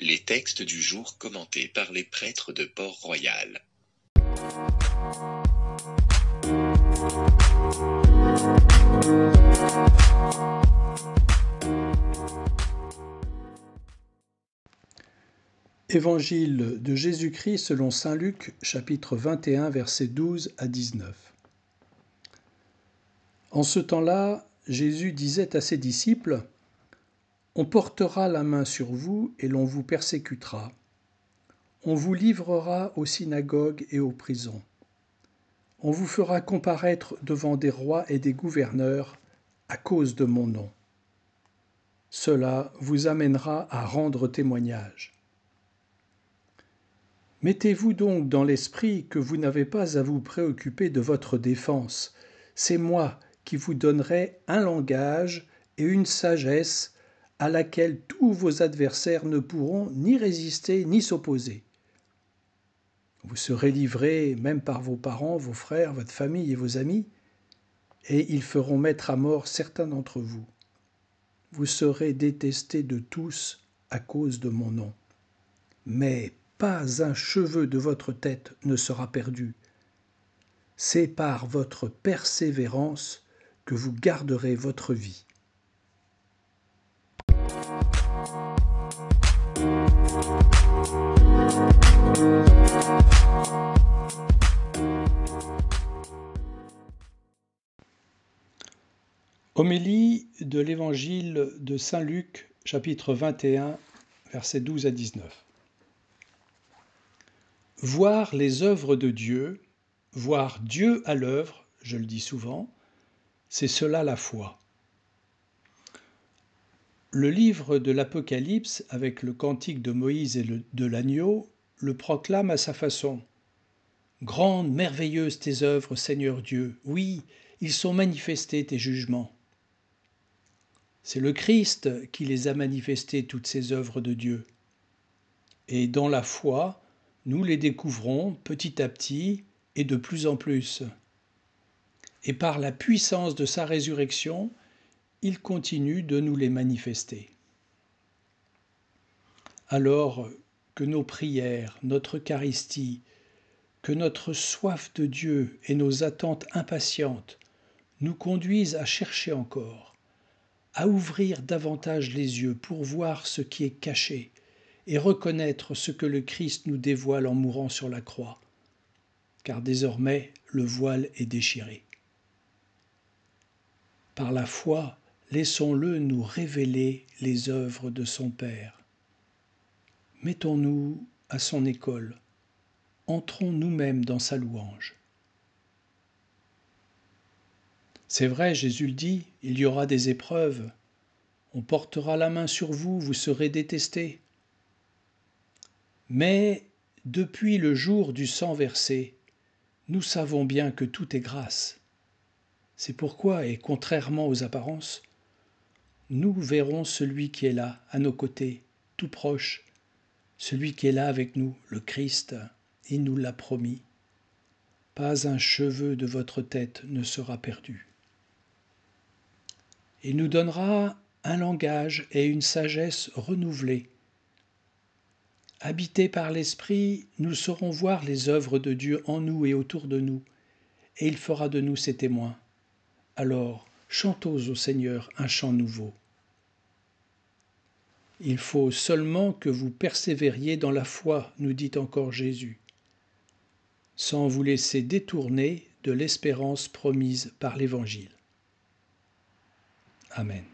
Les textes du jour commentés par les prêtres de Port-Royal. Évangile de Jésus-Christ selon Saint Luc chapitre 21 versets 12 à 19. En ce temps-là, Jésus disait à ses disciples, On portera la main sur vous et l'on vous persécutera. On vous livrera aux synagogues et aux prisons. On vous fera comparaître devant des rois et des gouverneurs à cause de mon nom. Cela vous amènera à rendre témoignage. Mettez-vous donc dans l'esprit que vous n'avez pas à vous préoccuper de votre défense. C'est moi qui vous donnerai un langage et une sagesse à laquelle tous vos adversaires ne pourront ni résister ni s'opposer. Vous serez livrés même par vos parents, vos frères, votre famille et vos amis, et ils feront mettre à mort certains d'entre vous. Vous serez détestés de tous à cause de mon nom. Mais pas un cheveu de votre tête ne sera perdu. C'est par votre persévérance que vous garderez votre vie. Homélie de l'Évangile de Saint Luc, chapitre 21, versets 12 à 19. Voir les œuvres de Dieu, voir Dieu à l'œuvre, je le dis souvent, c'est cela la foi. Le livre de l'Apocalypse, avec le cantique de Moïse et de l'agneau, le proclame à sa façon. Grandes, merveilleuses tes œuvres, Seigneur Dieu, oui, ils sont manifestés tes jugements. C'est le Christ qui les a manifestés, toutes ces œuvres de Dieu. Et dans la foi, nous les découvrons petit à petit et de plus en plus. Et par la puissance de sa résurrection, il continue de nous les manifester. Alors que nos prières, notre Eucharistie, que notre soif de Dieu et nos attentes impatientes nous conduisent à chercher encore, à ouvrir davantage les yeux pour voir ce qui est caché, et reconnaître ce que le Christ nous dévoile en mourant sur la croix, car désormais le voile est déchiré. Par la foi, laissons-le nous révéler les œuvres de son Père. Mettons-nous à son école, entrons nous-mêmes dans sa louange. C'est vrai, Jésus le dit, il y aura des épreuves. On portera la main sur vous, vous serez détestés. Mais depuis le jour du sang versé, nous savons bien que tout est grâce. C'est pourquoi, et contrairement aux apparences, nous verrons celui qui est là, à nos côtés, tout proche, celui qui est là avec nous, le Christ, il nous l'a promis. Pas un cheveu de votre tête ne sera perdu. Il nous donnera un langage et une sagesse renouvelés Habités par l'Esprit, nous saurons voir les œuvres de Dieu en nous et autour de nous, et il fera de nous ses témoins. Alors, chantons au Seigneur un chant nouveau. Il faut seulement que vous persévériez dans la foi, nous dit encore Jésus, sans vous laisser détourner de l'espérance promise par l'Évangile. Amen.